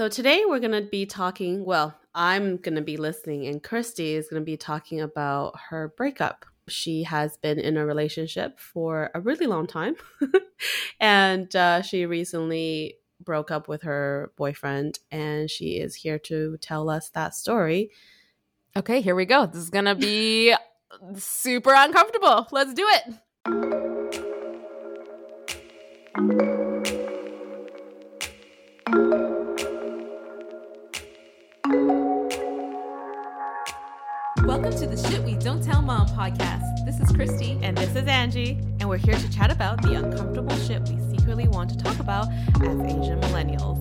So today we're going to be talking, well, I'm going to be listening, and Christy is going to be talking about her breakup. She has been in a relationship for a really long time, and uh, she recently broke up with her boyfriend, and she is here to tell us that story. Okay, here we go. This is going to be super uncomfortable. Let's do it. Podcast. This is Christy. And this is Angie, and we're here to chat about the uncomfortable shit we secretly want to talk about as Asian millennials.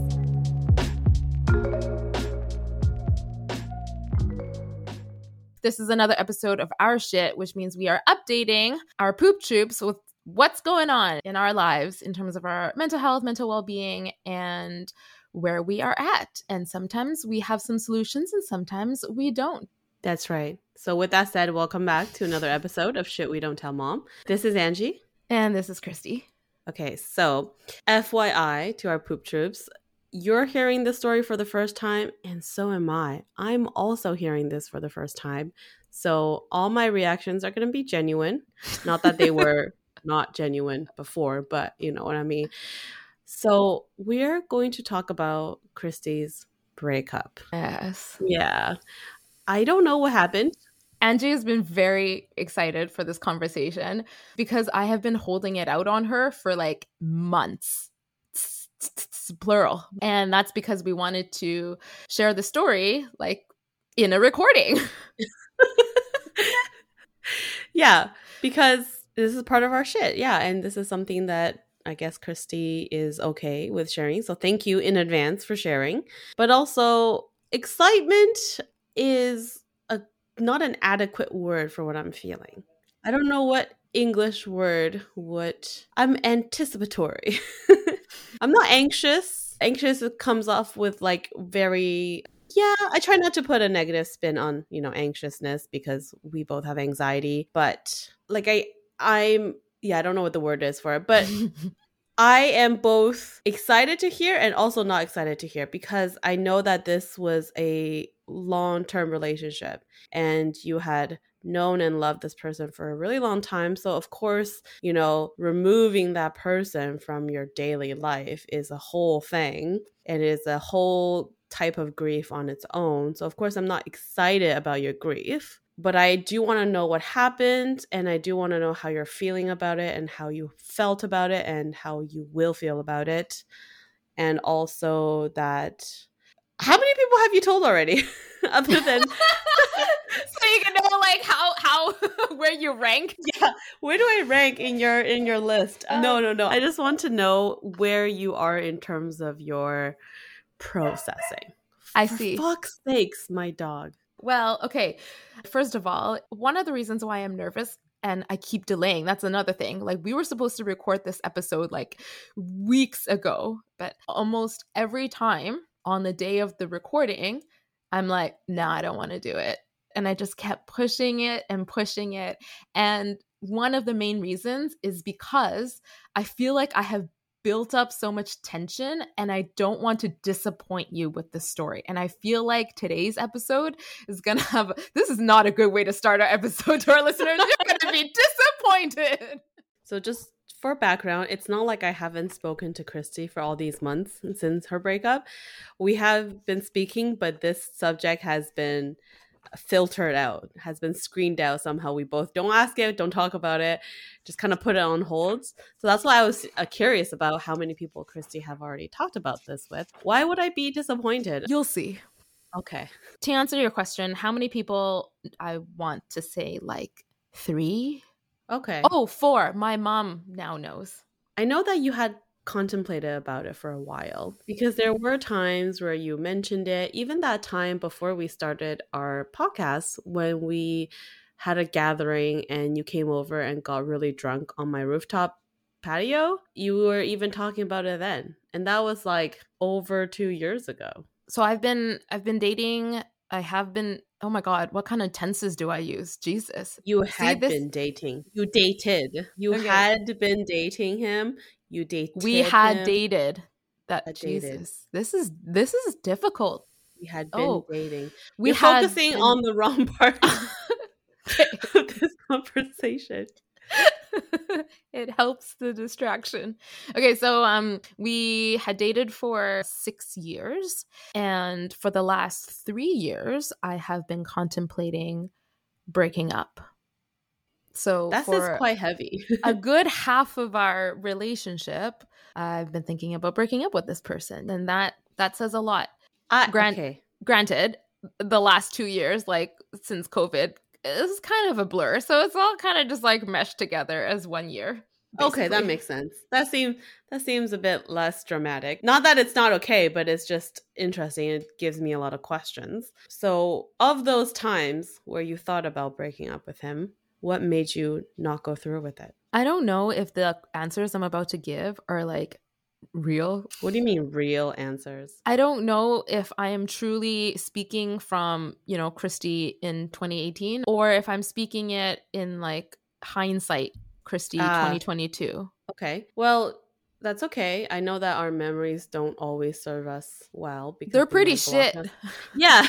This is another episode of Our Shit, which means we are updating our poop troops with what's going on in our lives in terms of our mental health, mental well being, and where we are at. And sometimes we have some solutions and sometimes we don't. That's right. So, with that said, welcome back to another episode of Shit We Don't Tell Mom. This is Angie. And this is Christy. Okay, so FYI to our poop troops, you're hearing this story for the first time, and so am I. I'm also hearing this for the first time. So, all my reactions are going to be genuine. Not that they were not genuine before, but you know what I mean. So, we're going to talk about Christy's breakup. Yes. Yeah. I don't know what happened. Angie has been very excited for this conversation because I have been holding it out on her for like months. Plural. And that's because we wanted to share the story like in a recording. yeah, because this is part of our shit. Yeah. And this is something that I guess Christy is okay with sharing. So thank you in advance for sharing. But also, excitement is not an adequate word for what I'm feeling. I don't know what English word would I'm anticipatory. I'm not anxious. Anxious comes off with like very yeah, I try not to put a negative spin on, you know, anxiousness because we both have anxiety, but like I I'm yeah, I don't know what the word is for it, but I am both excited to hear and also not excited to hear because I know that this was a long term relationship and you had known and loved this person for a really long time. So, of course, you know, removing that person from your daily life is a whole thing it is a whole type of grief on its own. So, of course, I'm not excited about your grief, but I do want to know what happened and I do want to know how you're feeling about it and how you felt about it and how you will feel about it. And also that how many people have you told already? Other than so you can know like how how where you rank? Yeah. Where do i rank in your in your list? Um, no no no. I just want to know where you are in terms of your processing. I For see. fuck's sakes my dog. Well okay. First of all one of the reasons why i'm nervous and I keep delaying. That's another thing. Like we were supposed to record this episode like weeks ago, but almost every time on the day of the recording, I'm like, no, nah, I don't want to do it. And I just kept pushing it and pushing it. And one of the main reasons is because I feel like I have built up so much tension and I don't want to disappoint you with the story. And I feel like today's episode is going to have this is not a good way to start our episode to our listeners. You're going to be disappointed. So just for background, it's not like I haven't spoken to Christy for all these months since her breakup. We have been speaking, but this subject has been filtered out, has been screened out somehow. We both don't ask it, don't talk about it, just kind of put it on holds. So that's why I was uh, curious about how many people Christy have already talked about this with. Why would I be disappointed? You'll see. Okay. To answer your question, how many people I want to say like three Okay. Oh, four. My mom now knows. I know that you had contemplated about it for a while because there were times where you mentioned it, even that time before we started our podcast when we had a gathering and you came over and got really drunk on my rooftop patio. You were even talking about it then. And that was like over 2 years ago. So I've been I've been dating I have been oh my god, what kind of tenses do I use? Jesus. You had this... been dating. You dated. You okay. had been dating him. You dated. We had him. dated. that Had dated. Jesus. This is this is difficult. We had been Oh, dating. We You're had focusing been- on the wrong part of this conversation. it helps the distraction. Okay, so um we had dated for 6 years and for the last 3 years I have been contemplating breaking up. So That for is quite heavy. a good half of our relationship, I've been thinking about breaking up with this person and that that says a lot. I, Grant- okay. Granted, the last 2 years like since COVID is kind of a blur. So it's all kind of just like meshed together as one year. Okay, that makes sense. That seems that seems a bit less dramatic. Not that it's not okay, but it's just interesting. It gives me a lot of questions. So, of those times where you thought about breaking up with him, what made you not go through with it? I don't know if the answers I'm about to give are like real. What do you mean real answers? I don't know if I am truly speaking from, you know, Christy in 2018 or if I'm speaking it in like hindsight, Christy Ah. 2022. Okay. Well, that's okay. I know that our memories don't always serve us well because They're pretty shit. Yeah.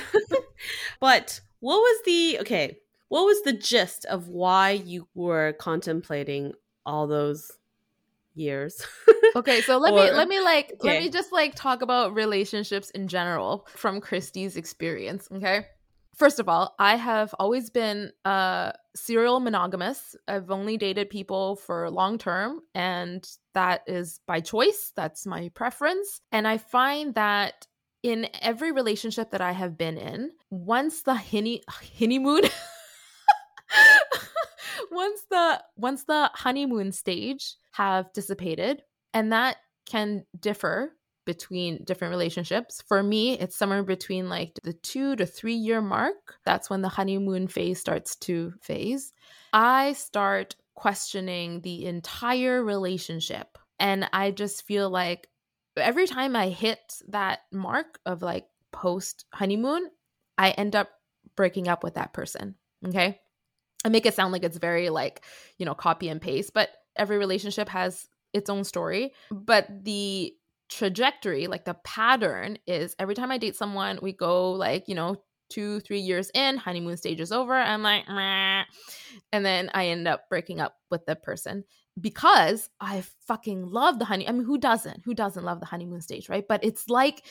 but what was the okay? What was the gist of why you were contemplating all those years? Okay, so let me let me like let me just like talk about relationships in general from Christy's experience, okay? First of all, I have always been uh serial monogamous. I've only dated people for long term and that is by choice. That's my preference. And I find that in every relationship that I have been in, once the honey honeymoon once the once the honeymoon stage have dissipated and that can differ between different relationships. For me it's somewhere between like the two to three year mark. That's when the honeymoon phase starts to phase. I start questioning the entire relationship and i just feel like every time i hit that mark of like post honeymoon i end up breaking up with that person okay? I make it sound like it's very like, you know, copy and paste, but every relationship has its own story. But the trajectory, like the pattern is every time I date someone, we go like, you know, two, three years in, honeymoon stage is over. I'm like, Meh. and then I end up breaking up with the person because I fucking love the honey. I mean, who doesn't? Who doesn't love the honeymoon stage, right? But it's like,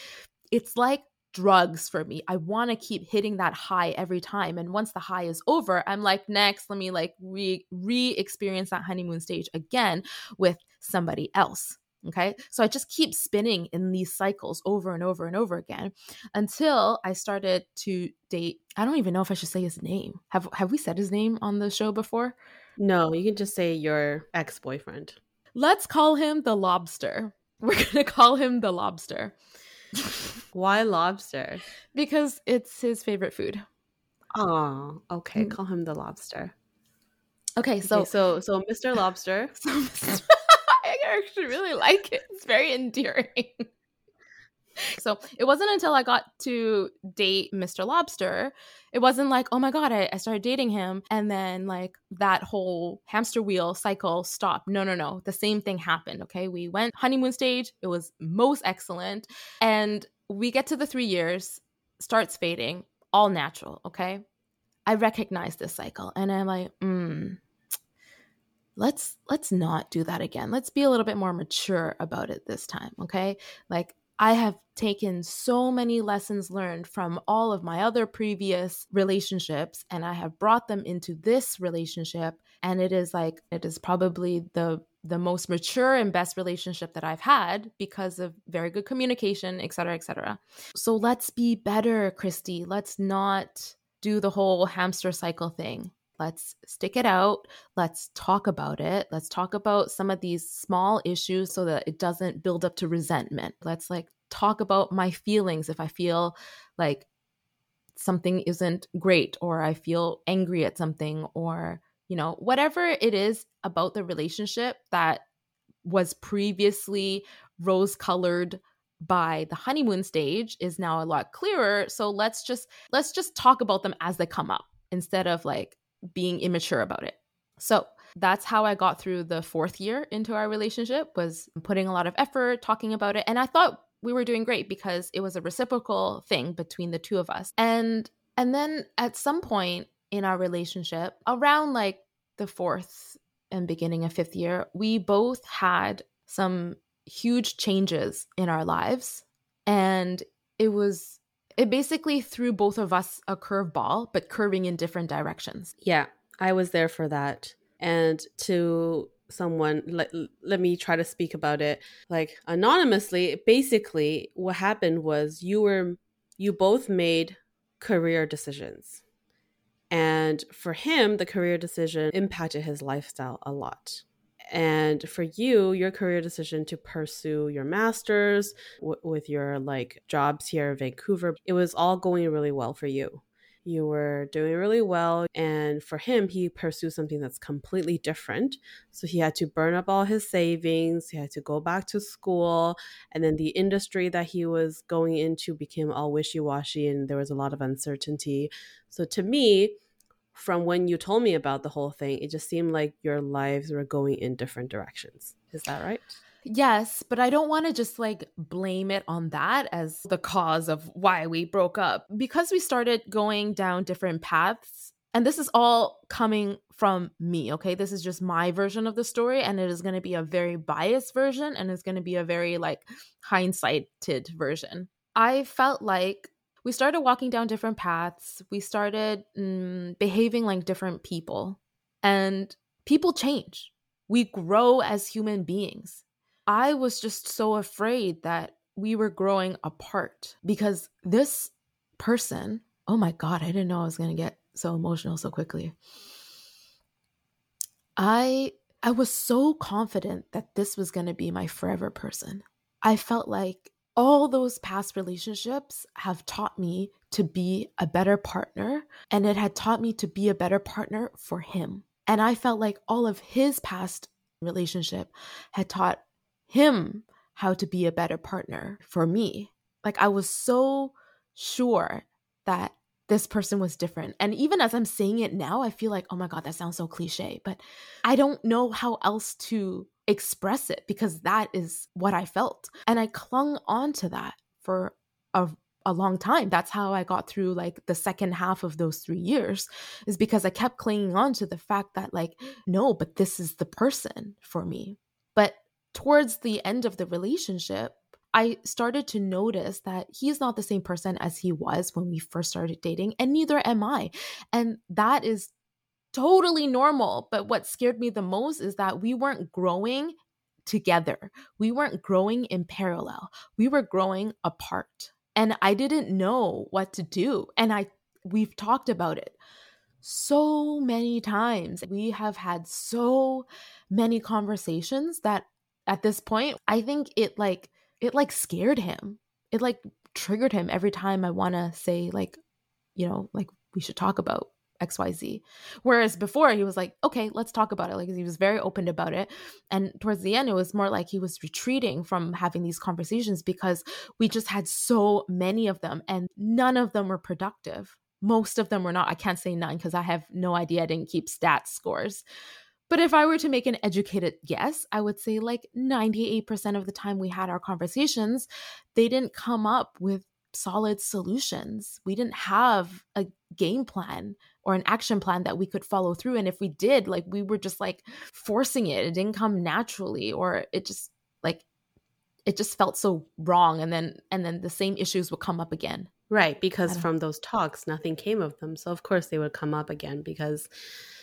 it's like drugs for me. I want to keep hitting that high every time. And once the high is over, I'm like, next, let me like re re experience that honeymoon stage again with somebody else. Okay. So I just keep spinning in these cycles over and over and over again until I started to date. I don't even know if I should say his name. Have have we said his name on the show before? no, you can just say your ex-boyfriend. Let's call him the lobster. We're gonna call him the lobster. Why lobster? because it's his favorite food. Oh, okay. Mm. Call him the lobster. Okay, So, so so, so, Mr. Lobster. So I actually really like it. It's very endearing. So it wasn't until I got to date Mr. Lobster, it wasn't like, oh my God, I, I started dating him. And then like that whole hamster wheel cycle stopped. No, no, no. The same thing happened. Okay. We went honeymoon stage. It was most excellent. And we get to the three years, starts fading, all natural. Okay. I recognize this cycle and I'm like, mm, let's let's not do that again let's be a little bit more mature about it this time okay like i have taken so many lessons learned from all of my other previous relationships and i have brought them into this relationship and it is like it is probably the the most mature and best relationship that i've had because of very good communication et cetera et cetera. So let's be better christy. Let's not do the whole hamster cycle thing let's stick it out let's talk about it let's talk about some of these small issues so that it doesn't build up to resentment. Let's like talk about my feelings if i feel like something isn't great or i feel angry at something or you know whatever it is about the relationship that was previously rose colored by the honeymoon stage is now a lot clearer. So let's just let's just talk about them as they come up instead of like being immature about it. So That's how I got through the fourth year into our relationship was putting a lot of effort, talking about it. And I thought we were doing great because it was a reciprocal thing between the two of us. And and then at some point in our relationship, around like the fourth and beginning of fifth year, we both had some huge changes in our lives. And it was it basically threw both of us a curveball, but curving in different directions. Yeah, I was there for that. And to someone let, let me try to speak about it like anonymously basically what happened was you were you both made career decisions and for him the career decision impacted his lifestyle a lot and for you your career decision to pursue your masters w- with your like jobs here in vancouver it was all going really well for you you were doing really well. And for him, he pursued something that's completely different. So he had to burn up all his savings, he had to go back to school. And then the industry that he was going into became all wishy washy and there was a lot of uncertainty. So to me, from when you told me about the whole thing, it just seemed like your lives were going in different directions. Is that right? Yes, but I don't want to just like blame it on that as the cause of why we broke up. Because we started going down different paths, and this is all coming from me, okay? This is just my version of the story, and it is going to be a very biased version, and it's going to be a very like hindsighted version. I felt like we started walking down different paths, we started mm, behaving like different people, and people change. We grow as human beings I was just so afraid that we were growing apart because this person, oh my God, I didn't know I was going to get so emotional so quickly. I I was so confident that this was going to be my forever person. I felt like all those past relationships have taught me to be a better partner and it had taught me to be a better partner for him. And I felt like all of his past relationship had taught him how to be a better partner for me. Like I was so sure that this person was different. And even as I'm saying it now, I feel like, oh my God, that sounds so cliche, but I don't know how else to express it because that is what I felt. And I clung on to that for a, a long time. That's how I got through like the second half of those three years, is because I kept clinging on to the fact that, like, no, but this is the person for me. But towards the end of the relationship, I started to notice that he's not the same person as he was when we first started dating, and neither am I. And that is totally normal. But what scared me the most is that we weren't growing together, we weren't growing in parallel, we were growing apart. And I didn't know what to do. And I, we've talked about it so many times. We have had so many conversations that at this point, I think it like it like scared him. It like triggered him every time I want to say like, you know, like we should talk about XYZ. Whereas before he was like, okay, let's talk about it. Like he was very open about it. And towards the end, it was more like he was retreating from having these conversations because we just had so many of them and none of them were productive. Most of them were not. I can't say none because I have no idea. I didn't keep stats scores. But if I were to make an educated guess, I would say like 98% of the time we had our conversations, they didn't come up with solid solutions. We didn't have a game plan or an action plan that we could follow through. And if we did, like we were just like forcing it, it didn't come naturally, or it just like it just felt so wrong. And then and then the same issues would come up again. Right. Because from those talks, nothing came of them. So of course they would come up again because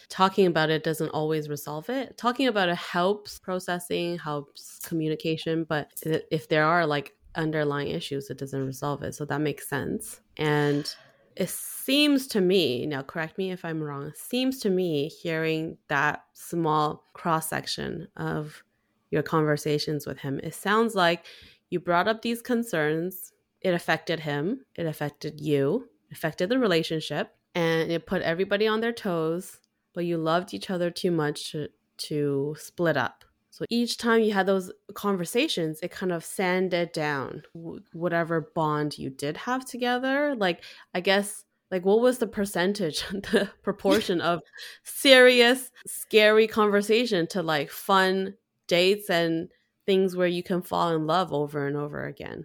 talking about it doesn't always resolve it. Talking about it helps processing, helps communication, but if there are like underlying issues, it doesn't resolve it. So that makes sense. And it seems to me, now correct me if I'm wrong, seems to me hearing that small cross section of your conversations with him, it sounds like you brought up these concerns. It affected him, it affected you, affected the relationship, and it put everybody on their toes but you loved each other too much to, to split up. So each time you had those conversations, it kind of sanded down whatever bond you did have together. Like, I guess like what was the percentage the proportion of serious scary conversation to like fun dates and things where you can fall in love over and over again?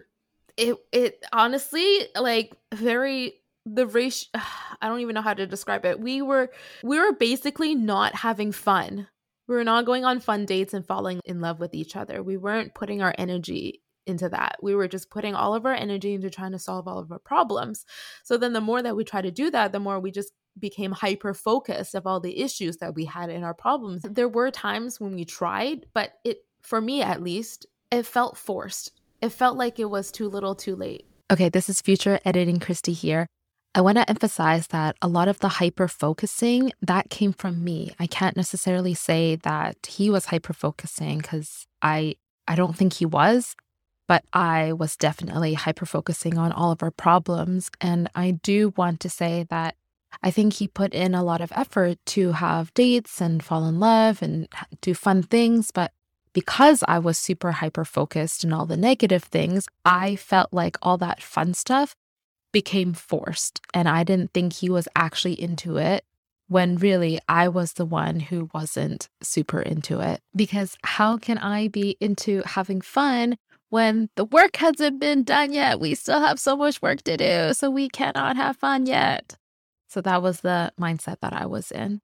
It it honestly like very the ratio i don't even know how to describe it. We were we were basically not having fun we were not going on fun dates and falling in love with each other we weren't putting our energy into that. We were just putting all of our energy into trying to solve all of our problems. So then the more that we try to do that, the more we just became hyper focused of all the issues that we had in our problems. There were times when we tried, but it for me at least, it felt forced. It felt like it was too little, too late. Okay, this is future editing Christy here. I want to emphasize that a lot of the hyper focusing that came from me. I can't necessarily say that he was hyper focusing cuz I I don't think he was but I was definitely hyper focusing on all of our problems. And I do want to say that I think he put in a lot of effort to have dates and fall in love and do fun things. But because I was super hyper focused and all the negative things, I felt like all that fun stuff became forced. And I didn't think he was actually into it when really I was the one who wasn't super into it. Because how can I be into having fun when the work hasn't been done yet. We still have so much work to do, so we cannot have fun yet. So that was the mindset that I was in.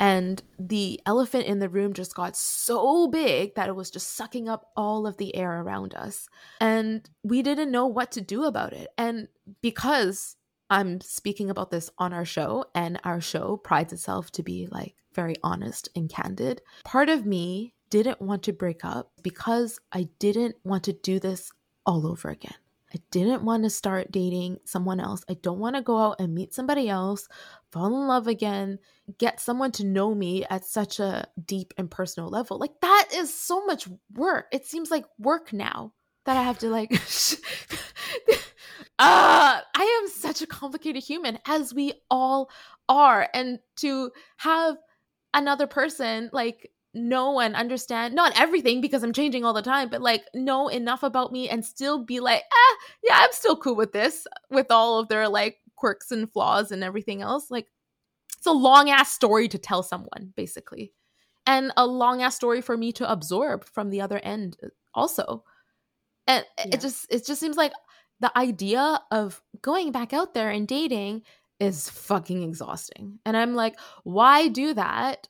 And the elephant in the room just got so big that it was just sucking up all of the air around us. And we didn't know what to do about it. And because I'm speaking about this on our show, and our show prides itself to be like very honest and candid, part of me didn't want to break up because I didn't want to do this all over again. I didn't want to start dating someone else. I don't want to go out and meet somebody else, fall in love again, get someone to know me at such a deep and personal level. Like that is so much work. It seems like work now that I have to like uh, I am such a complicated human as we all are and to have another person like know and understand not everything because I'm changing all the time, but like know enough about me and still be like, ah, yeah, I'm still cool with this, with all of their like quirks and flaws and everything else. Like it's a long ass story to tell someone, basically. And a long ass story for me to absorb from the other end uh, also. And yeah. it just it just seems like the idea of going back out there and dating is fucking exhausting. And I'm like, why do that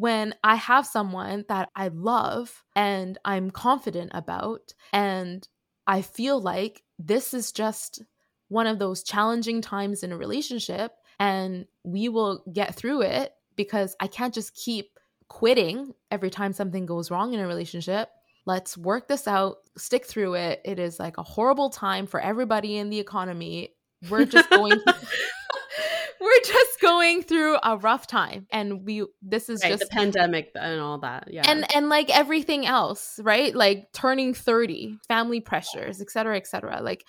when I have someone that I love and I'm confident about, and I feel like this is just one of those challenging times in a relationship, and we will get through it because I can't just keep quitting every time something goes wrong in a relationship. Let's work this out, stick through it. It is like a horrible time for everybody in the economy. We're just going we're just going through a rough time and we this is right, just the pandemic and all that yeah. And and like everything else right? Like turning 30 family pressures etc etc like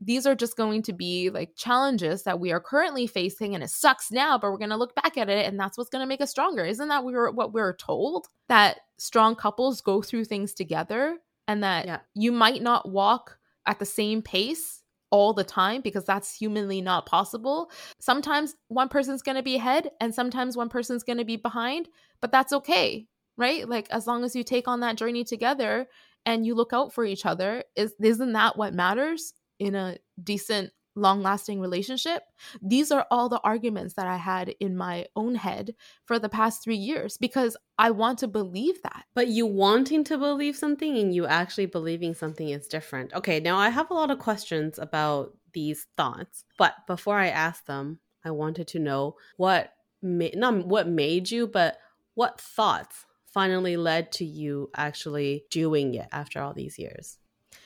these are just going to be like challenges that we are currently facing and it sucks now but we're going to look back at it and that's what's going to make us stronger. Isn't that we were what we are told? That strong couples go through things together and that yeah. you might not walk at the same pace all the time because that's humanly not possible. Sometimes one person's going to be ahead and sometimes one person's going to be behind, but that's okay, right? Like as long as you take on that journey together and you look out for each other, is isn't that what matters in a decent long lasting relationship? These are all the arguments that I had in my own head for the past three years because I want to believe that. But you wanting to believe something and you actually believing something is different. Okay, now I have a lot of questions about these thoughts, but before I ask them, I wanted to know what made not what made you, but what thoughts finally led to you actually doing it after all these years.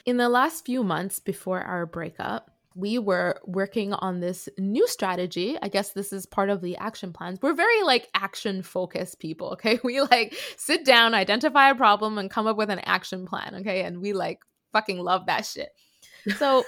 In the last few months before our breakup, we were working on this new strategy. I guess this is part of the action plans. We're very like action focused people, okay? We like sit down, identify a problem, and come up with an action plan, okay? And we like fucking love that shit. So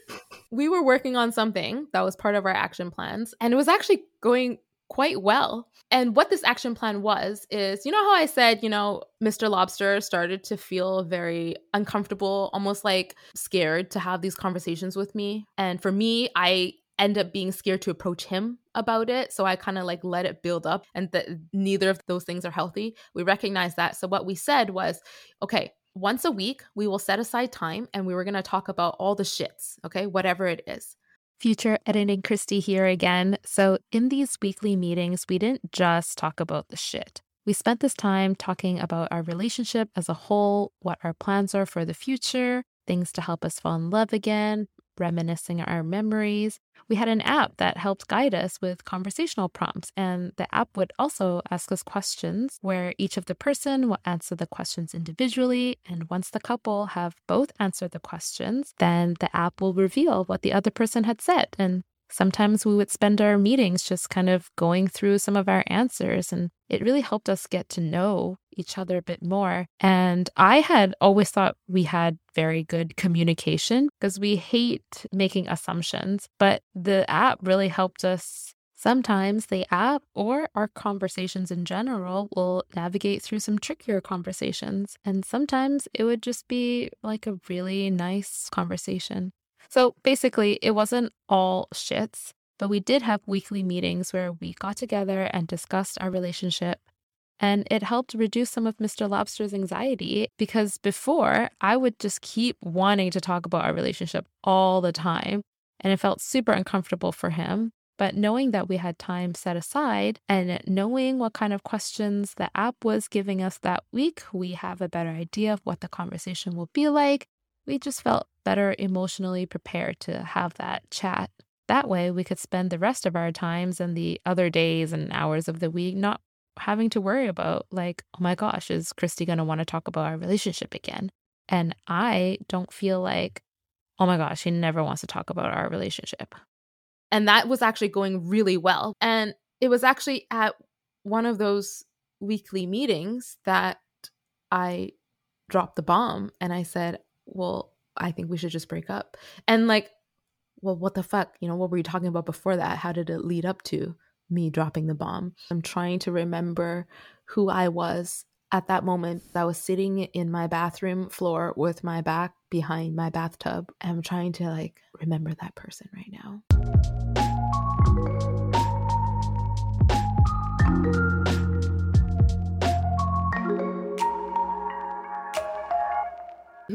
we were working on something that was part of our action plans, and it was actually going quite well. And what this action plan was is, you know how I said, you know, Mr. Lobster started to feel very uncomfortable, almost like scared to have these conversations with me. And for me, I end up being scared to approach him about it. So I kind of like let it build up and that neither of those things are healthy. We recognize that. So what we said was, okay, once a week, we will set aside time and we were going to talk about all the shits, okay, whatever it is. Future editing Christy here again. So, in these weekly meetings, we didn't just talk about the shit. We spent this time talking about our relationship as a whole, what our plans are for the future, things to help us fall in love again, reminiscing our memories. We had an app that helped guide us with conversational prompts, and the app would also ask us questions where each of the person will answer the questions individually. And once the couple have both answered the questions, then the app will reveal what the other person had said. And sometimes we would spend our meetings just kind of going through some of our answers and it really helped us get to know each other a bit more. And I had always thought we had very good communication because we hate making assumptions, but the app really helped us. Sometimes the app or our conversations in general will navigate through some trickier conversations. And sometimes it would just be like a really nice conversation. So basically, it wasn't all shits, but we did have weekly meetings where we got together and discussed our relationship. And it helped reduce some of Mr. Lobster's anxiety because before I would just keep wanting to talk about our relationship all the time. And it felt super uncomfortable for him. But knowing that we had time set aside and knowing what kind of questions the app was giving us that week, we have a better idea of what the conversation will be like we just felt better emotionally prepared to have that chat. That way, we could spend the rest of our times and the other days and hours of the week not having to worry about, like, oh my gosh, is Christy going to want to talk about our relationship again? And I don't feel like, oh my gosh, she never wants to talk about our relationship. And that was actually going really well. And it was actually at one of those weekly meetings that I dropped the bomb and I said, well, I think we should just break up. And like, well, what the fuck? You know, what were you talking about before that? How did it lead up to me dropping the bomb? I'm trying to remember who I was at that moment. I was sitting in my bathroom floor with my back behind my bathtub. I'm trying to like remember that person right now.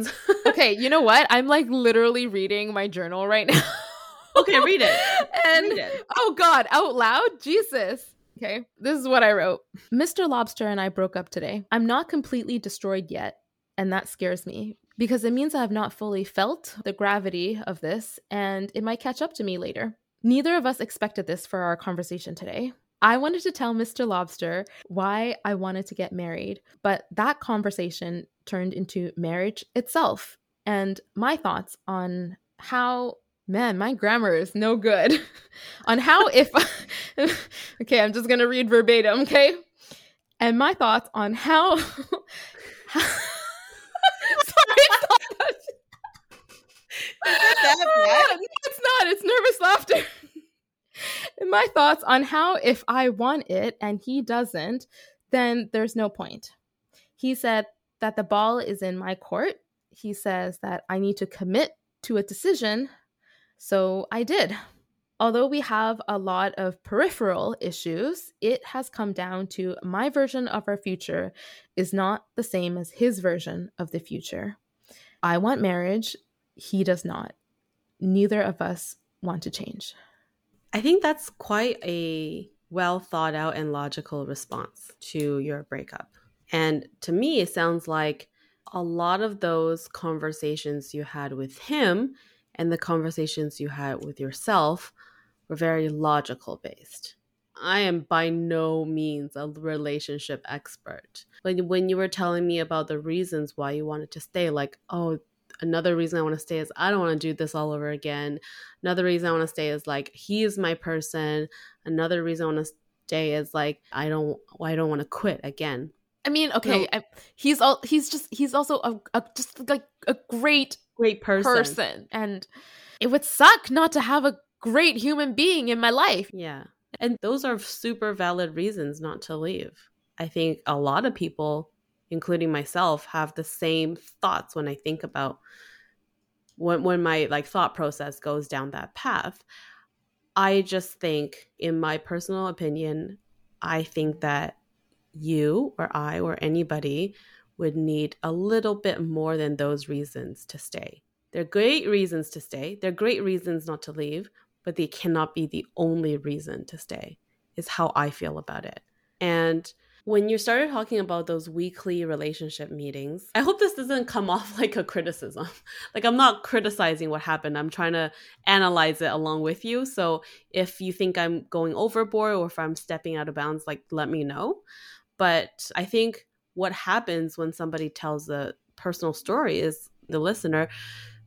okay, you know what? I'm like literally reading my journal right now. okay, read it. And read it. oh god, out loud? Jesus. Okay, this is what I wrote. Mr. Lobster and I broke up today. I'm not completely destroyed yet, and that scares me because it means I have not fully felt the gravity of this and it might catch up to me later. Neither of us expected this for our conversation today. I wanted to tell Mr. Lobster why I wanted to get married, but that conversation turned into marriage itself and my thoughts on how man my grammar is no good. On how if okay i'm just gonna read verbatim okay? And my thoughts on how, how sorry it's not that it's not. It's nervous laughter my thoughts on how if i want it and he doesn't then there's no point he said that the ball is in my court. He says that I need to commit to a decision. So I did. Although we have a lot of peripheral issues, it has come down to my version of our future is not the same as his version of the future. I want marriage, he does not. Neither of us want to change. I think that's quite a well thought out and logical response to your breakup. And to me, it sounds like a lot of those conversations you had with him and the conversations you had with yourself were very logical based. I am by no means a relationship expert. But when you were telling me about the reasons why you wanted to stay, like, oh, another reason I want to stay is I don't want to do this all over again. Another reason I want to stay is like he is my person. Another reason I want to stay is like I don't I don't want to quit again. I mean, okay, no. I, he's all he's just he's also a, a, just like a great great person. person, and it would suck not to have a great human being in my life. Yeah, and those are super valid reasons not to leave. I think a lot of people, including myself, have the same thoughts when I think about when when my like thought process goes down that path. I just think, in my personal opinion, I think that you or I or anybody would need a little bit more than those reasons to stay. They're great reasons to stay. They're great reasons not to leave, but they cannot be the only reason to stay, is how I feel about it. And when you started talking about those weekly relationship meetings, I hope this doesn't come off like a criticism. like, I'm not criticizing what happened, I'm trying to analyze it along with you. So, if you think I'm going overboard or if I'm stepping out of bounds, like, let me know. But I think what happens when somebody tells a personal story is the listener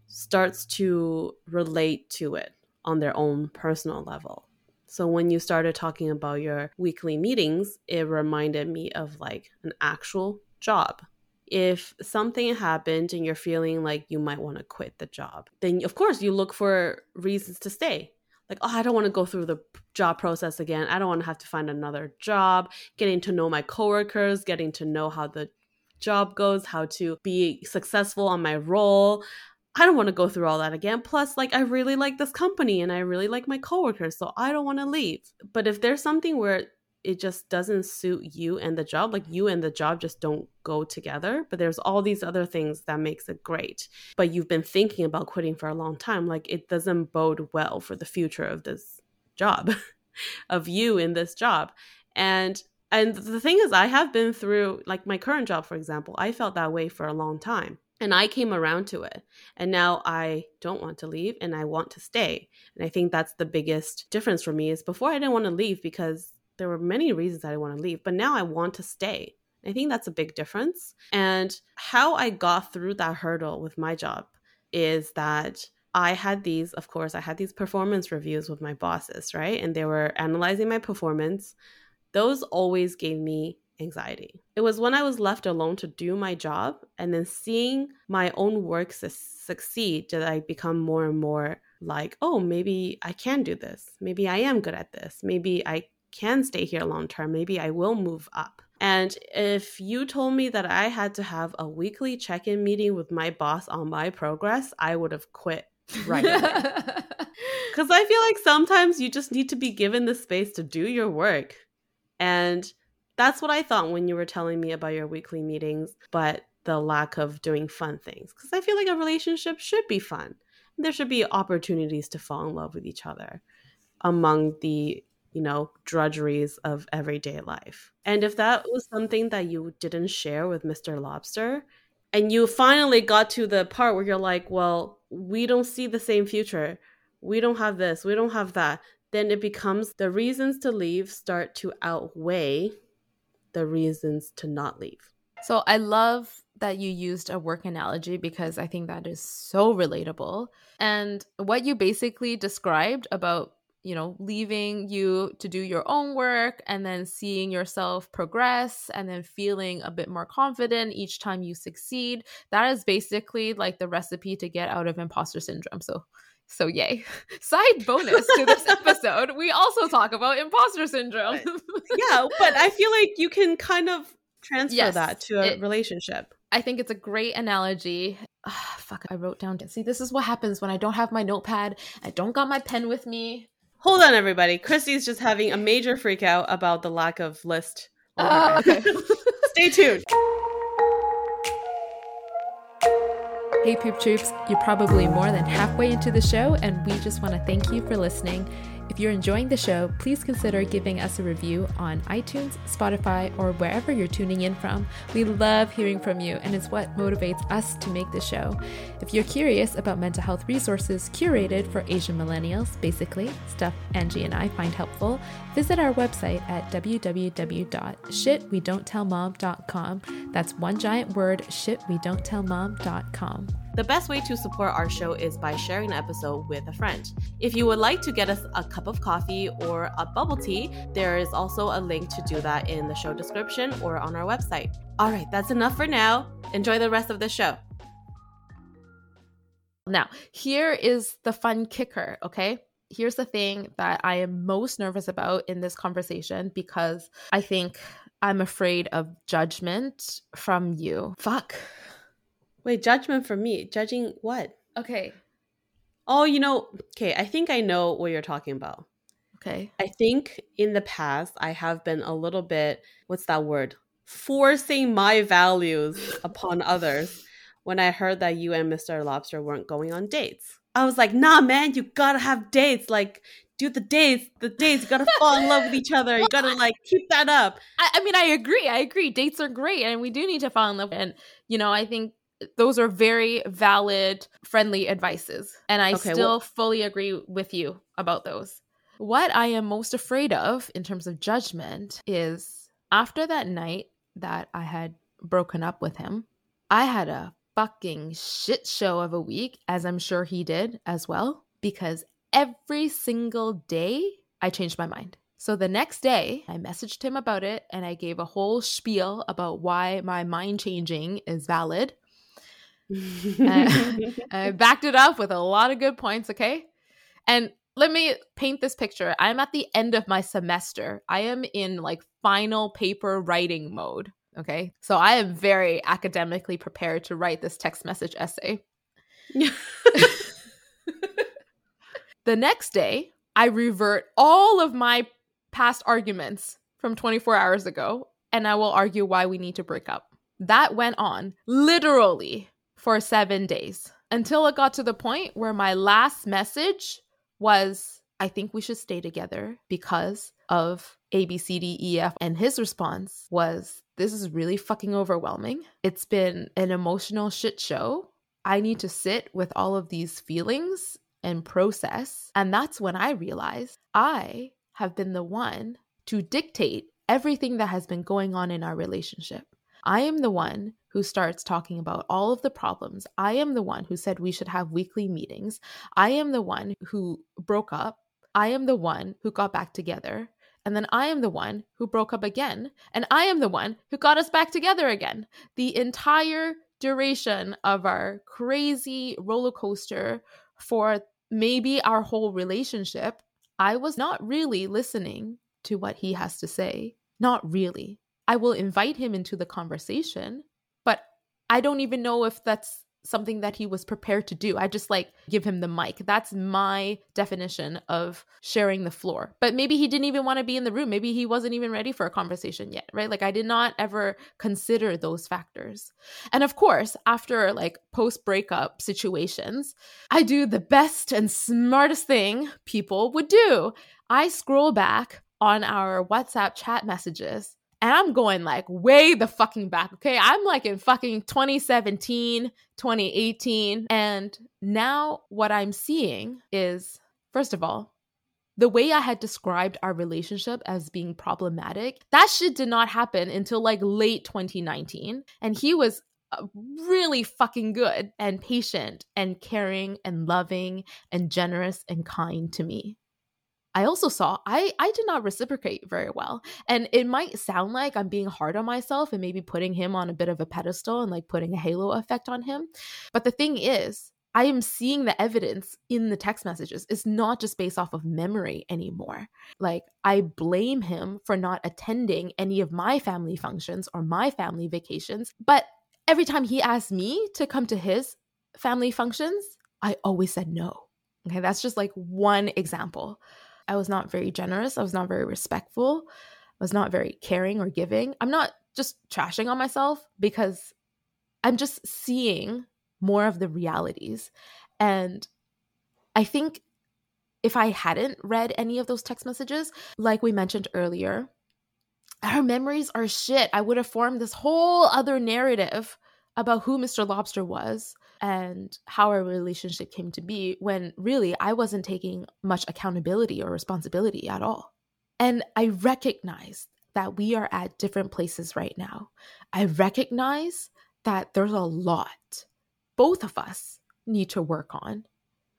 starts to relate to it on their own personal level. So when you started talking about your weekly meetings, it reminded me of like an actual job. If something happened and you're feeling like you might want to quit the job, then of course you look for reasons to stay. Like, oh, I don't want to go through the job process again. I don't want to have to find another job, getting to know my coworkers, getting to know how the job goes, how to be successful on my role, I don't want to go through all that again. Plus, like, I really like this company and I really like my coworkers, so I don't want to leave. But if there's something where it just doesn't suit you and the job, like you and the job just don't go together, but there's all these other things that makes it great. But you've been thinking about quitting for a long time, like it doesn't bode well for the future of this job, of you in this job. And and the thing is I have been through like my current job for example. I felt that way for a long time and I came around to it. And now I don't want to leave and I want to stay. And I think that's the biggest difference for me is before I didn't want to leave because there were many reasons I didn't want to leave, but now I want to stay. I think that's a big difference. And how I got through that hurdle with my job is that I had these, of course, I had these performance reviews with my bosses, right? And they were analyzing my performance. Those always gave me anxiety. It was when I was left alone to do my job and then seeing my own work su- succeed that I become more and more like, oh, maybe I can do this. Maybe I am good at this. Maybe I can stay here long term. Maybe I will move up. And if you told me that I had to have a weekly check in meeting with my boss on my progress, I would have quit right away. Because I feel like sometimes you just need to be given the space to do your work. And that's what I thought when you were telling me about your weekly meetings, but the lack of doing fun things. Because I feel like a relationship should be fun. There should be opportunities to fall in love with each other among the you know, drudgeries of everyday life. And if that was something that you didn't share with Mr. Lobster, and you finally got to the part where you're like, well, we don't see the same future. We don't have this, we don't have that. Then it becomes the reasons to leave start to outweigh the reasons to not leave. So I love that you used a work analogy because I think that is so relatable. And what you basically described about, you know, leaving you to do your own work and then seeing yourself progress and then feeling a bit more confident each time you succeed, that is basically like the recipe to get out of imposter syndrome. So so yay. Side bonus to this episode, we also talk about imposter syndrome. yeah, but I feel like you can kind of transfer yes, that to a it, relationship. I think it's a great analogy. Oh, fuck, I wrote down. See, this is what happens when I don't have my notepad. I don't got my pen with me. Hold on, everybody. Christy's just having a major freak out about the lack of list. Uh, okay. Stay tuned. Hey, Poop Troops, you're probably more than halfway into the show, and we just want to thank you for listening. If you're enjoying the show, please consider giving us a review on iTunes, Spotify, or wherever you're tuning in from. We love hearing from you, and it's what motivates us to make the show. If you're curious about mental health resources curated for Asian millennials, basically, stuff Angie and I find helpful, visit our website at www.shitwedon'ttellmom.com. That's one giant word, shitwedon'ttellmom.com. The best way to support our show is by sharing an episode with a friend. If you would like to get us a cup of coffee or a bubble tea, there is also a link to do that in the show description or on our website. All right, that's enough for now. Enjoy the rest of the show. Now, here is the fun kicker, okay? Here's the thing that I am most nervous about in this conversation because I think I'm afraid of judgment from you. Fuck. Wait, judgment from me. Judging what? Okay. Oh, you know, okay, I think I know what you're talking about. Okay. I think in the past I have been a little bit what's that word? Forcing my values upon others when I heard that you and Mr. Lobster weren't going on dates. I was like, nah, man, you gotta have dates. Like, do the dates, the dates. You gotta fall in love with each other. You gotta like keep that up. I, I mean, I agree. I agree. Dates are great, and we do need to fall in love. And you know, I think those are very valid, friendly advices, and I Okay, still well- fully agree with you about those. What I am most afraid of in terms of judgment is after that night that I had broken up with him, I had a fucking shit show of a week, as I'm sure he did as well, because every single day I changed my mind. So the next day, I messaged him about it and I gave a whole spiel about why my mind changing is valid. I backed it up with a lot of good points, okay? And let me paint this picture. I'm at the end of my semester. I am in like final paper writing mode, okay? So I am very academically prepared to write this text message essay. the next day, I revert all of my past arguments from 24 hours ago and I will argue why we need to break up. That went on literally for seven days until it got to the point where my last message was, I think we should stay together because of A, B, C, D, E, F. And his response was, This is really fucking overwhelming. It's been an emotional shit show. I need to sit with all of these feelings and process. And that's when I realized I have been the one to dictate everything that has been going on in our relationship. I am the one who starts talking about all of the problems. I am the one who said we should have weekly meetings. I am the one who broke up. I am the one who got back together. And then I am the one who broke up again. And I am the one who got us back together again. The entire duration of our crazy roller coaster for maybe our whole relationship, I was not really listening to what he has to say. Not really. I will invite him into the conversation, but I don't even know if that's something that he was prepared to do. I just like give him the mic. That's my definition of sharing the floor. But maybe he didn't even want to be in the room. Maybe he wasn't even ready for a conversation yet, right? Like I did not ever consider those factors. And of course, after like post breakup situations, I do the best and smartest thing people would do. I scroll back on our WhatsApp chat messages and I'm going like way the fucking back, okay? I'm like in fucking 2017, 2018. And now what I'm seeing is, first of all, the way I had described our relationship as being problematic, that shit did not happen until like late 2019. And he was uh, really fucking good and patient and caring and loving and generous and kind to me. I also saw I I did not reciprocate very well. And it might sound like I'm being hard on myself and maybe putting him on a bit of a pedestal and like putting a halo effect on him. But the thing is, I am seeing the evidence in the text messages. It's not just based off of memory anymore. Like I blame him for not attending any of my family functions or my family vacations, but every time he asked me to come to his family functions, I always said no. Okay, that's just like one example. I was not very generous. I was not very respectful. I was not very caring or giving. I'm not just trashing on myself because I'm just seeing more of the realities. And I think if I hadn't read any of those text messages, like we mentioned earlier, our memories are shit. I would have formed this whole other narrative about who Mr. Lobster was and how our relationship came to be when really I wasn't taking much accountability or responsibility at all. And I recognize that we are at different places right now. I recognize that there's a lot both of us need to work on,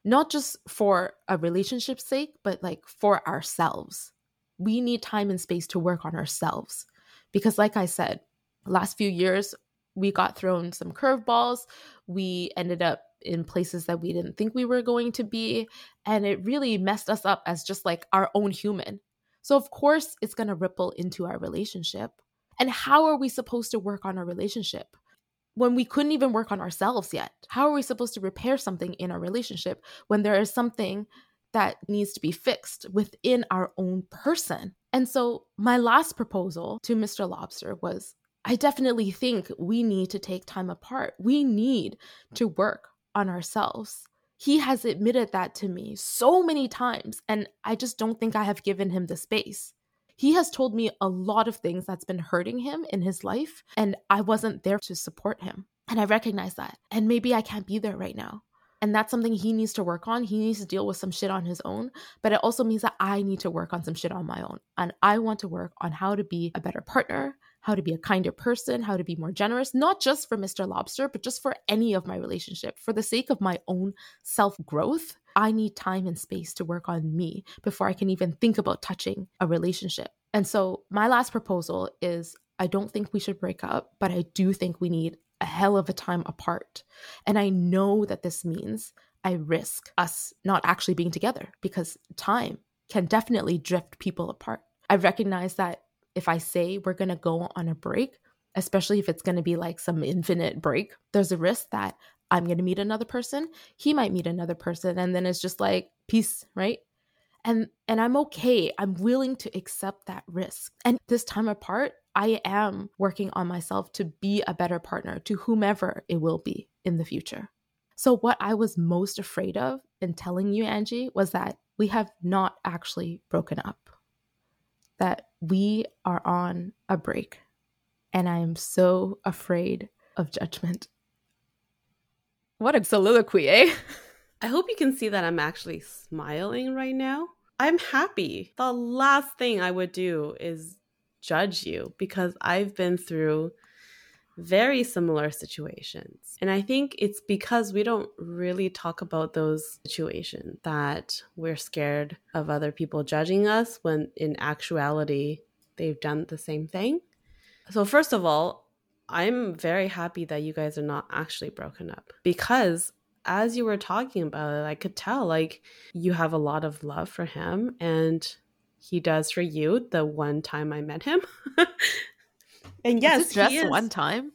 not just for a relationship's sake, but like for ourselves. We need time and space to work on ourselves. Because, like I said, last few years, we got thrown some curveballs. We ended up in places that we didn't think we were going to be. And it really messed us up as just like our own human. So, of course, it's going to ripple into our relationship. And how are we supposed to work on our relationship? When we couldn't even work on ourselves yet, how are we supposed to repair something in our relationship when there is something that needs to be fixed within our own person. And so, my last proposal to Mr. Lobster was I definitely think we need to take time apart. We need to work on ourselves. He has admitted that to me so many times, and I just don't think I have given him the space. He has told me a lot of things that's been hurting him in his life, and I wasn't there to support him. And I recognize that. And maybe I can't be there right now. And that's something he needs to work on. He needs to deal with some shit on his own. But it also means that I need to work on some shit on my own. And I want to work on how to be a better partner, how to be a kinder person, how to be more generous, not just for Mr. Lobster, but just for any of my relationship. For the sake of my own self growth, I need time and space to work on me before I can even think about touching a relationship. And so, my last proposal is I don't think we should break up, but I do think we need a hell of a time apart. And I know that this means I risk us not actually being together because time can definitely drift people apart. I recognize that if I say we're going to go on a break, especially if it's going to be like some infinite break, there's a risk that I'm going to meet another person, he might meet another person and then it's just like peace, right? And and I'm okay. I'm willing to accept that risk. And this time apart, I am working on myself to be a better partner to whomever it will be in the future. So, what I was most afraid of in telling you, Angie, was that we have not actually broken up, that we are on a break. And I am so afraid of judgment. What a soliloquy, eh? I hope you can see that I'm actually smiling right now. I'm happy. The last thing I would do is judge you because I've been through very similar situations. And I think it's because we don't really talk about those situations that we're scared of other people judging us when in actuality they've done the same thing. So, first of all, I'm very happy that you guys are not actually broken up because as you were talking about it, I could tell like you have a lot of love for him and he does for you the one time I met him. and yes, just one time.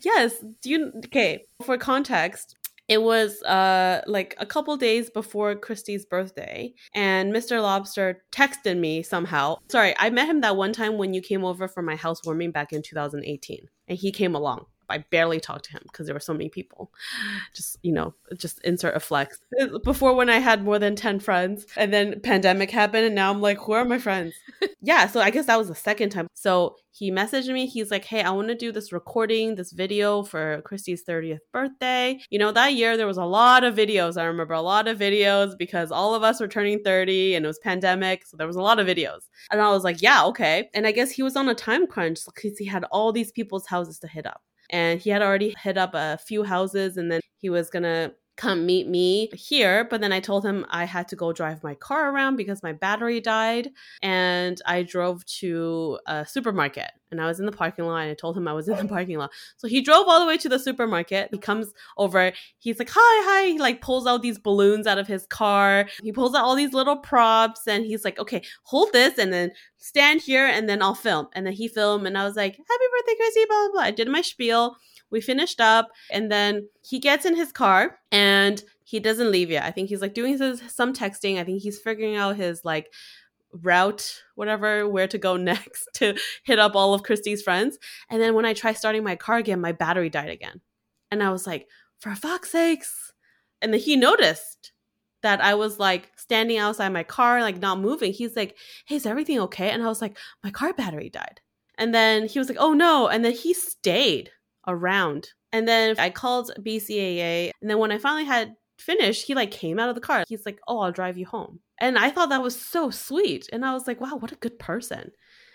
Yes. Do you okay? For context, it was uh like a couple days before Christy's birthday, and Mr. Lobster texted me somehow. Sorry, I met him that one time when you came over for my housewarming back in 2018, and he came along. I barely talked to him because there were so many people. Just, you know, just insert a flex. Before when I had more than 10 friends and then pandemic happened and now I'm like, who are my friends? yeah, so I guess that was the second time. So he messaged me. He's like, hey, I want to do this recording, this video for Christy's 30th birthday. You know, that year there was a lot of videos. I remember a lot of videos because all of us were turning 30 and it was pandemic. So there was a lot of videos. And I was like, yeah, okay. And I guess he was on a time crunch because he had all these people's houses to hit up and he had already hit up a few houses and then he was gonna come meet me here. But then I told him I had to go drive my car around because my battery died. And I drove to a supermarket and I was in the parking lot and I told him I was in the parking lot. So he drove all the way to the supermarket. He comes over. He's like, hi, hi. He like pulls out these balloons out of his car. He pulls out all these little props and he's like, okay, hold this and then stand here and then I'll film. And then he filmed and I was like, happy birthday, Chrissy, blah, blah, blah. I did my spiel. We finished up and then he gets in his car and he doesn't leave yet. I think he's like doing his, some texting. I think he's figuring out his like route, whatever, where to go next to hit up all of Christy's friends. And then when I try starting my car again, my battery died again. And I was like, for fuck's sakes. And then he noticed that I was like standing outside my car, like not moving. He's like, hey, is everything okay? And I was like, my car battery died. And then he was like, oh no. And then he stayed around. And then I called BCAA. And then when I finally had finished, he like came out of the car. He's like, oh, I'll drive you home. And I thought that was so sweet. And I was like, wow, what a good person.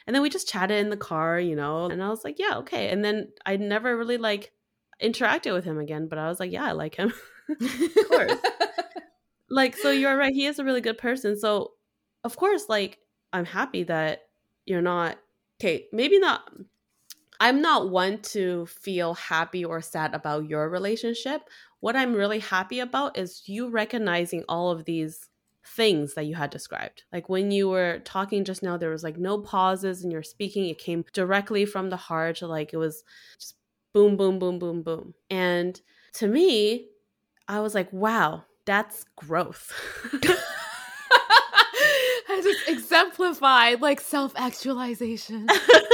And then we just chatted in the car, you know, and I was like, yeah, okay. And then I never really like interacted with him again, but I was like, yeah, I like him. of course. like, so you're right. He is a really good person. So, of course, like, I'm happy that you're not, okay, maybe not. I'm not one to feel happy or sad about your relationship. What I'm really happy about is you recognizing all of these things that you had described. Like when you were talking just now, there was like no pauses in your speaking. It came directly from the heart. Like it was just boom, boom, boom, boom, boom. And to me, I was like, wow, that's growth. I just exemplified like self actualization.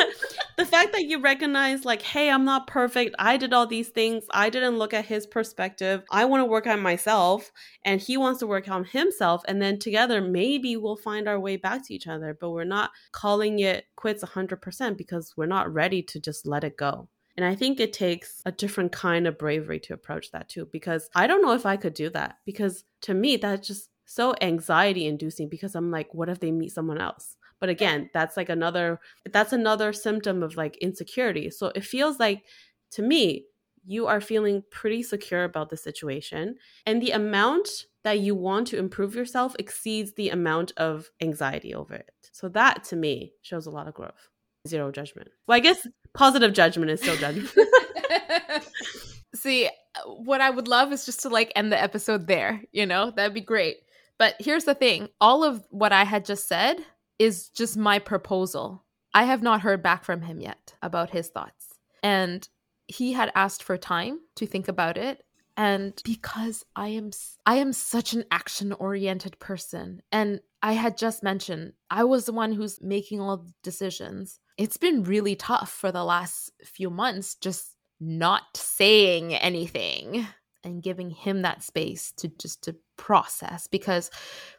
the fact that you recognize, like, hey, I'm not perfect. I did all these things. I didn't look at his perspective. I want to work on myself, and he wants to work on himself. And then together, maybe we'll find our way back to each other. But we're not calling it quits 100% because we're not ready to just let it go. And I think it takes a different kind of bravery to approach that too, because I don't know if I could do that. Because to me, that's just so anxiety inducing because I'm like, what if they meet someone else? But again, that's like another that's another symptom of like insecurity. So it feels like to me, you are feeling pretty secure about the situation and the amount that you want to improve yourself exceeds the amount of anxiety over it. So that to me shows a lot of growth. Zero judgment. Well, I guess positive judgment is still judgment. See, what I would love is just to like end the episode there, you know? That'd be great. But here's the thing all of what I had just said is just my proposal. I have not heard back from him yet about his thoughts. And he had asked for time to think about it and because I am I am such an action oriented person and I had just mentioned I was the one who's making all the decisions. It's been really tough for the last few months just not saying anything and giving him that space to just to process because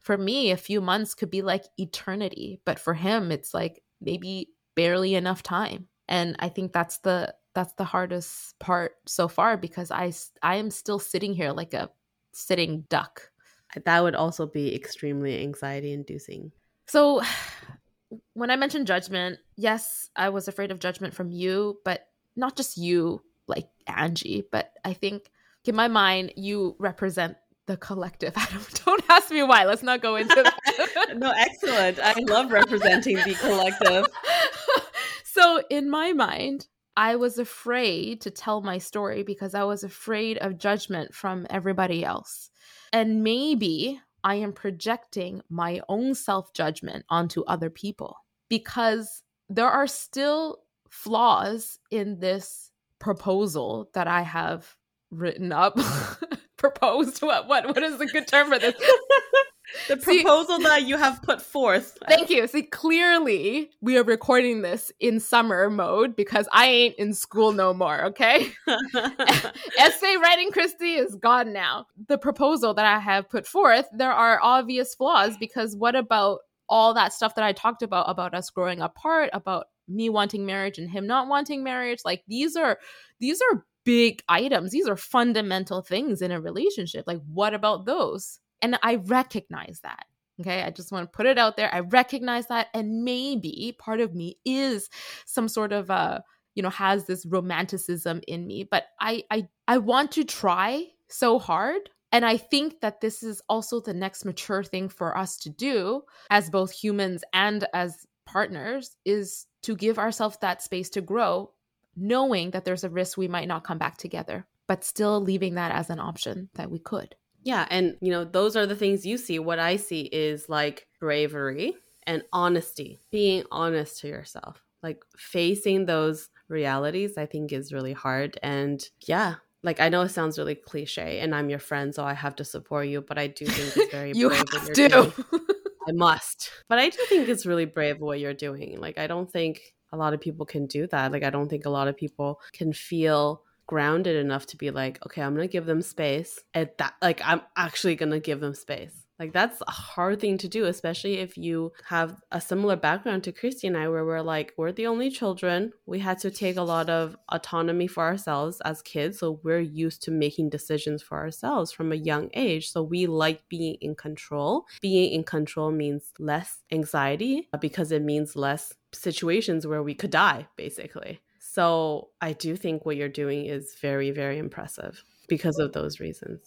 for me a few months could be like eternity but for him it's like maybe barely enough time. And i think that's the that's the hardest part so far because i i am still sitting here like a sitting duck. That would also be extremely anxiety inducing. So when i mentioned judgment yes i was afraid of judgment from you but not just you like angie but i think in my mind, you represent the collective. I don't, don't ask me why. Let's not go into that. no, excellent. I love representing the collective. so, in my mind, I was afraid to tell my story because I was afraid of judgment from everybody else. And maybe I am projecting my own self judgment onto other people because there are still flaws in this proposal that I have written up proposed? What what what is the good term for this? The proposal See, that you have put forth. Thank you. See clearly we are recording this in summer mode because i ain't in school no more okay? Essay writing christy is gone now. The proposal that i have put forth there are obvious flaws because what about all that stuff that i talked about about us growing apart about me wanting marriage and him not wanting marriage? Like these are these are big items. These are fundamental things in a relationship. Like, what about those? And I recognize that. Okay. I just want to put it out there. I recognize that. And maybe part of me is some sort of, uh, you know, has this romanticism in me, but I, I, I want to try so hard. And I think that this is also the next mature thing for us to do as both humans and as partners is to give ourselves that space to grow knowing that there's a risk we might not come back together, but still leaving that as an option that we could. Yeah. And, you know, those are the things you see. What I see is like bravery and honesty, being honest to yourself, like facing those realities, I think is really hard. And yeah, like I know it sounds really cliche and I'm your friend, so I have to support you, but I do think it's very you brave have to. I must. But I do think it's really brave what you're doing. Like I don't think a lot of people can do that. Like, I don't think a lot of people can feel grounded enough to be like, okay, I'm gonna give them space. At that, like, I'm actually gonna give them space. Like that's a hard thing to do, especially if you have a similar background to Christy and I, where we're like, we're the only children. We had to take a lot of autonomy for ourselves as kids. So we're used to making decisions for ourselves from a young age. So we like being in control. Being in control means less anxiety because it means less situations where we could die, basically. So I do think what you're doing is very, very impressive because of those reasons.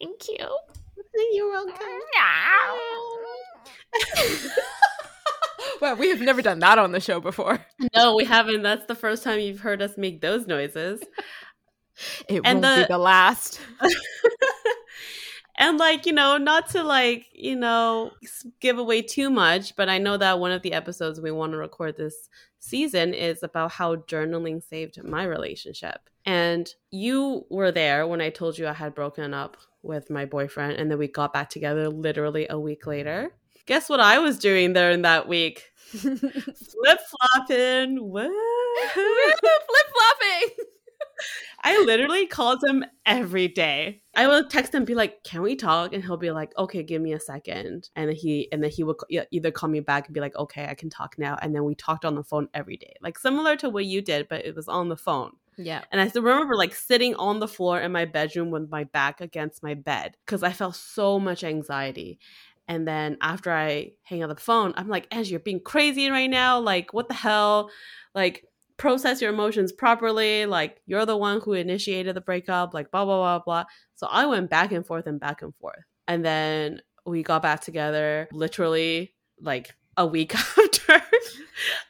Thank you. You're welcome. well, we have never done that on the show before. No, we haven't. That's the first time you've heard us make those noises. It and won't the, be the last. And like you know not to like you know give away too much but i know that one of the episodes we want to record this season is about how journaling saved my relationship and you were there when i told you i had broken up with my boyfriend and then we got back together literally a week later guess what I was doing there in that week? Flip flopping. What? Flip flopping. I literally called him every day. I will text him, be like, "Can we talk?" And he'll be like, "Okay, give me a second. And then he and then he would either call me back and be like, "Okay, I can talk now." And then we talked on the phone every day, like similar to what you did, but it was on the phone. Yeah. And I still remember like sitting on the floor in my bedroom with my back against my bed because I felt so much anxiety. And then after I hang up the phone, I'm like, Angie, you're being crazy right now. Like, what the hell? Like, process your emotions properly. Like, you're the one who initiated the breakup, like, blah, blah, blah, blah. So I went back and forth and back and forth. And then we got back together literally like a week after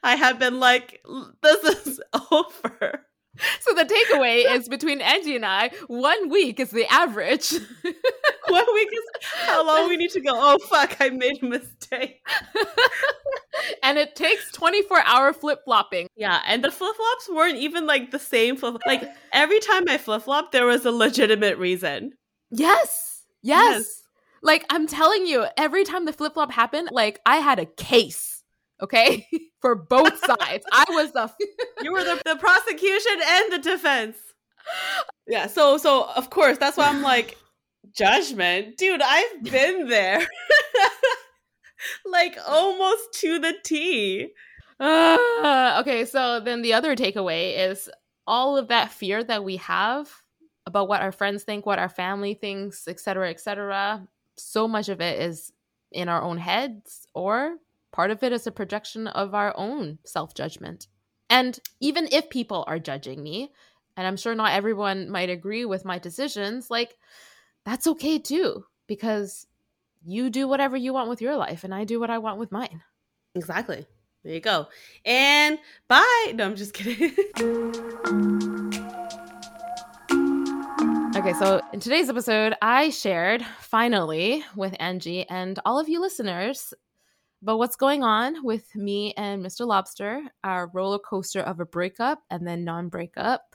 I had been like, this is over. So the takeaway is between Angie and I, one week is the average. one week is how long we need to go. Oh fuck, I made a mistake. and it takes 24 hour flip flopping. Yeah, and the flip flops weren't even like the same flip like every time I flip flop there was a legitimate reason. Yes. Yes. yes. Like I'm telling you, every time the flip flop happened, like I had a case okay? For both sides. I was the you were the, the prosecution and the defense. Yeah so so of course that's why i'm like judgment? Dude i've been there. Like almost to the t. Uh, okay so then the other takeaway is all of that fear that we have about what our friends think what our family thinks etc etc so much of it is in our own heads or part of it is a projection of our own self judgment. And even if people are judging me, and I'm sure not everyone might agree with my decisions, like that's okay too, because you do whatever you want with your life, and I do what I want with mine. Exactly. There you go. And bye. No, I'm just kidding. Okay, so in today's episode, I shared finally with Angie and all of you listeners but what's going on with me and Mr. Lobster, our roller coaster of a breakup and then non breakup,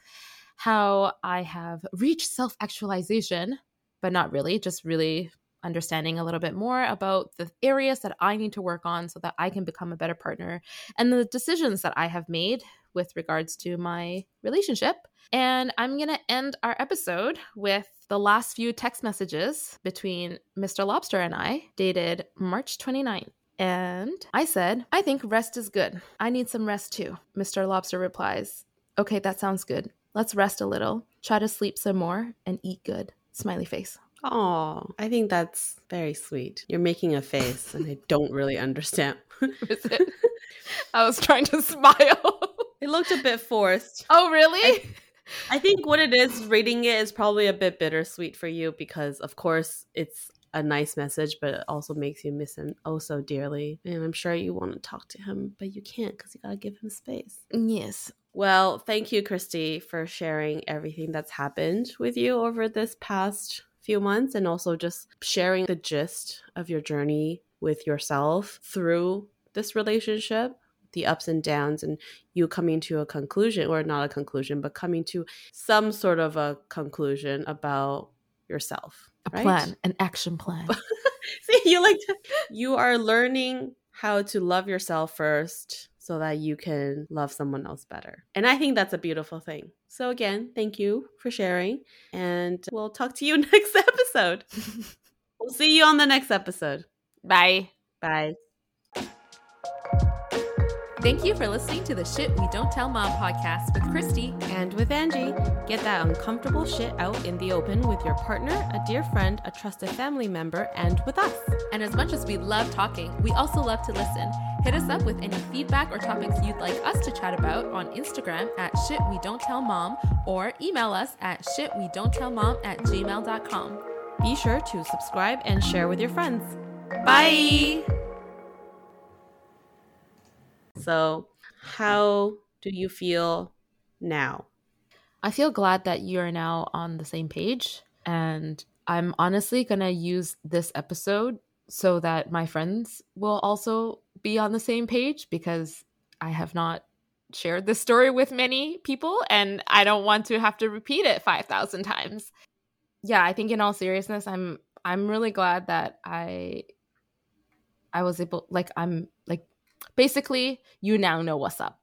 how I have reached self actualization, but not really, just really understanding a little bit more about the areas that I need to work on so that I can become a better partner, and the decisions that I have made with regards to my relationship. And I'm going to end our episode with the last few text messages between Mr. Lobster and I, dated March 29th. And I said, I think rest is good. I need some rest too. Mr. Lobster replies, Okay, that sounds good. Let's rest a little, try to sleep some more, and eat good. Smiley face. Oh, I think that's very sweet. You're making a face, and I don't really understand. I was trying to smile. it looked a bit forced. Oh, really? I, I think what it is, reading it is probably a bit bittersweet for you because, of course, it's a nice message, but it also makes you miss him oh so dearly. And I'm sure you want to talk to him, but you can't because you got to give him space. Yes. Well, thank you, Christy, for sharing everything that's happened with you over this past few months and also just sharing the gist of your journey with yourself through this relationship the ups and downs and you coming to a conclusion or not a conclusion but coming to some sort of a conclusion about yourself a right? plan, an action plan. See, you like to, you are learning how to love yourself first so that you can love someone else better. And I think that's a beautiful thing. So again, thank you for sharing and we'll talk to you next episode. we'll see you on the next episode. Bye. Bye. Thank you for listening to the Shit We Don't Tell Mom podcast with Christy and with Angie. Get that uncomfortable shit out in the open with your partner, a dear friend, a trusted family member, and with us. And as much as we love talking, we also love to listen. Hit us up with any feedback or topics you'd like us to chat about on Instagram at Shit We Don't Tell Mom or email us at shitwedon'ttellmom at gmail.com. Be sure to subscribe and share with your friends. Bye. So, how do you feel now? I feel glad that you're now on the same page. And I'm honestly going to use this episode so that my friends will also be on the same page because I have not shared this story with many people and I don't want to have to repeat it 5,000 times. Yeah, I think in all seriousness I'm I'm really glad that I I was able like I'm like basically you now know what's up.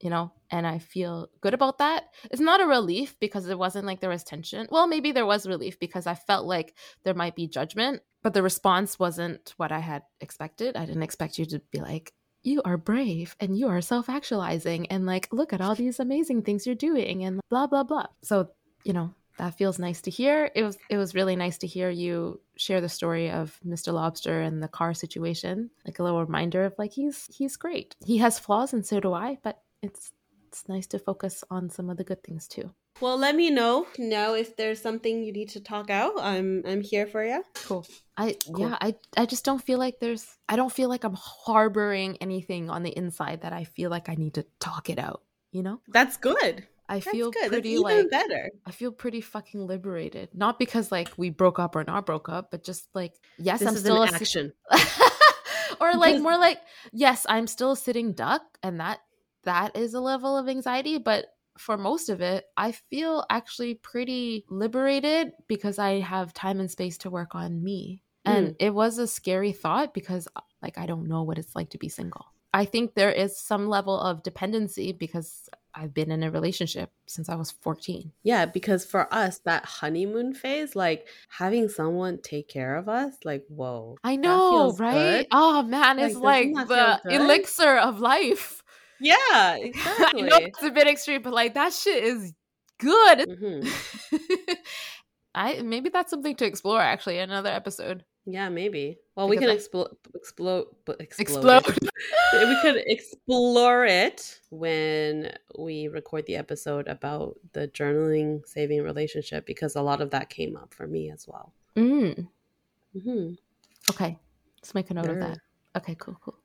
You know, and I feel good about that. It's not a relief because it wasn't like there was tension. Well, maybe there was relief because I felt like there might be judgment, but the response wasn't what I had expected. I didn't expect you to be like, you are brave and you are self actualizing and like, look at all these amazing things you're doing and blah, blah, blah. So, you know, that feels nice to hear. It was it was really nice to hear you share the story of Mr. Lobster and the car situation. Like a little reminder of like he's he's great. He has flaws and so do I, but it's it's nice to focus on some of the good things too. Well, let me know now if there's something you need to talk out. I'm I'm here for you. Cool. I cool. yeah, I I just don't feel like there's I don't feel like I'm harboring anything on the inside that I feel like I need to talk it out, you know? That's good. I That's feel good. pretty like better. I feel pretty fucking liberated. Not because like we broke up or not broke up, but just like yes, This I'm still an a action. or like more like yes, I'm still a sitting duck and that that is a level of anxiety, but for most of it, I feel actually pretty liberated because I have time and space to work on me. And mm. it was a scary thought because uh, like I don't know what it's like to be single. I think there is some level of dependency because I've been in a relationship since I was 14. Yeah, because for us, that honeymoon phase, like having someone take care of us, like whoa. I know, right? good. Oh man, Like, it's like the elixir of life. Yeah, I know it's a bit extreme, but like that shit is good. Mhm. I maybe that's something to explore actually another episode. Yeah, maybe. Well, we can I- explode, explode, Explode. we could explore it when we record the episode about the journaling saving relationship because a lot of that came up for me as well. Mm, Mm-hmm. okay, let's make a note of that. Okay, cool, cool.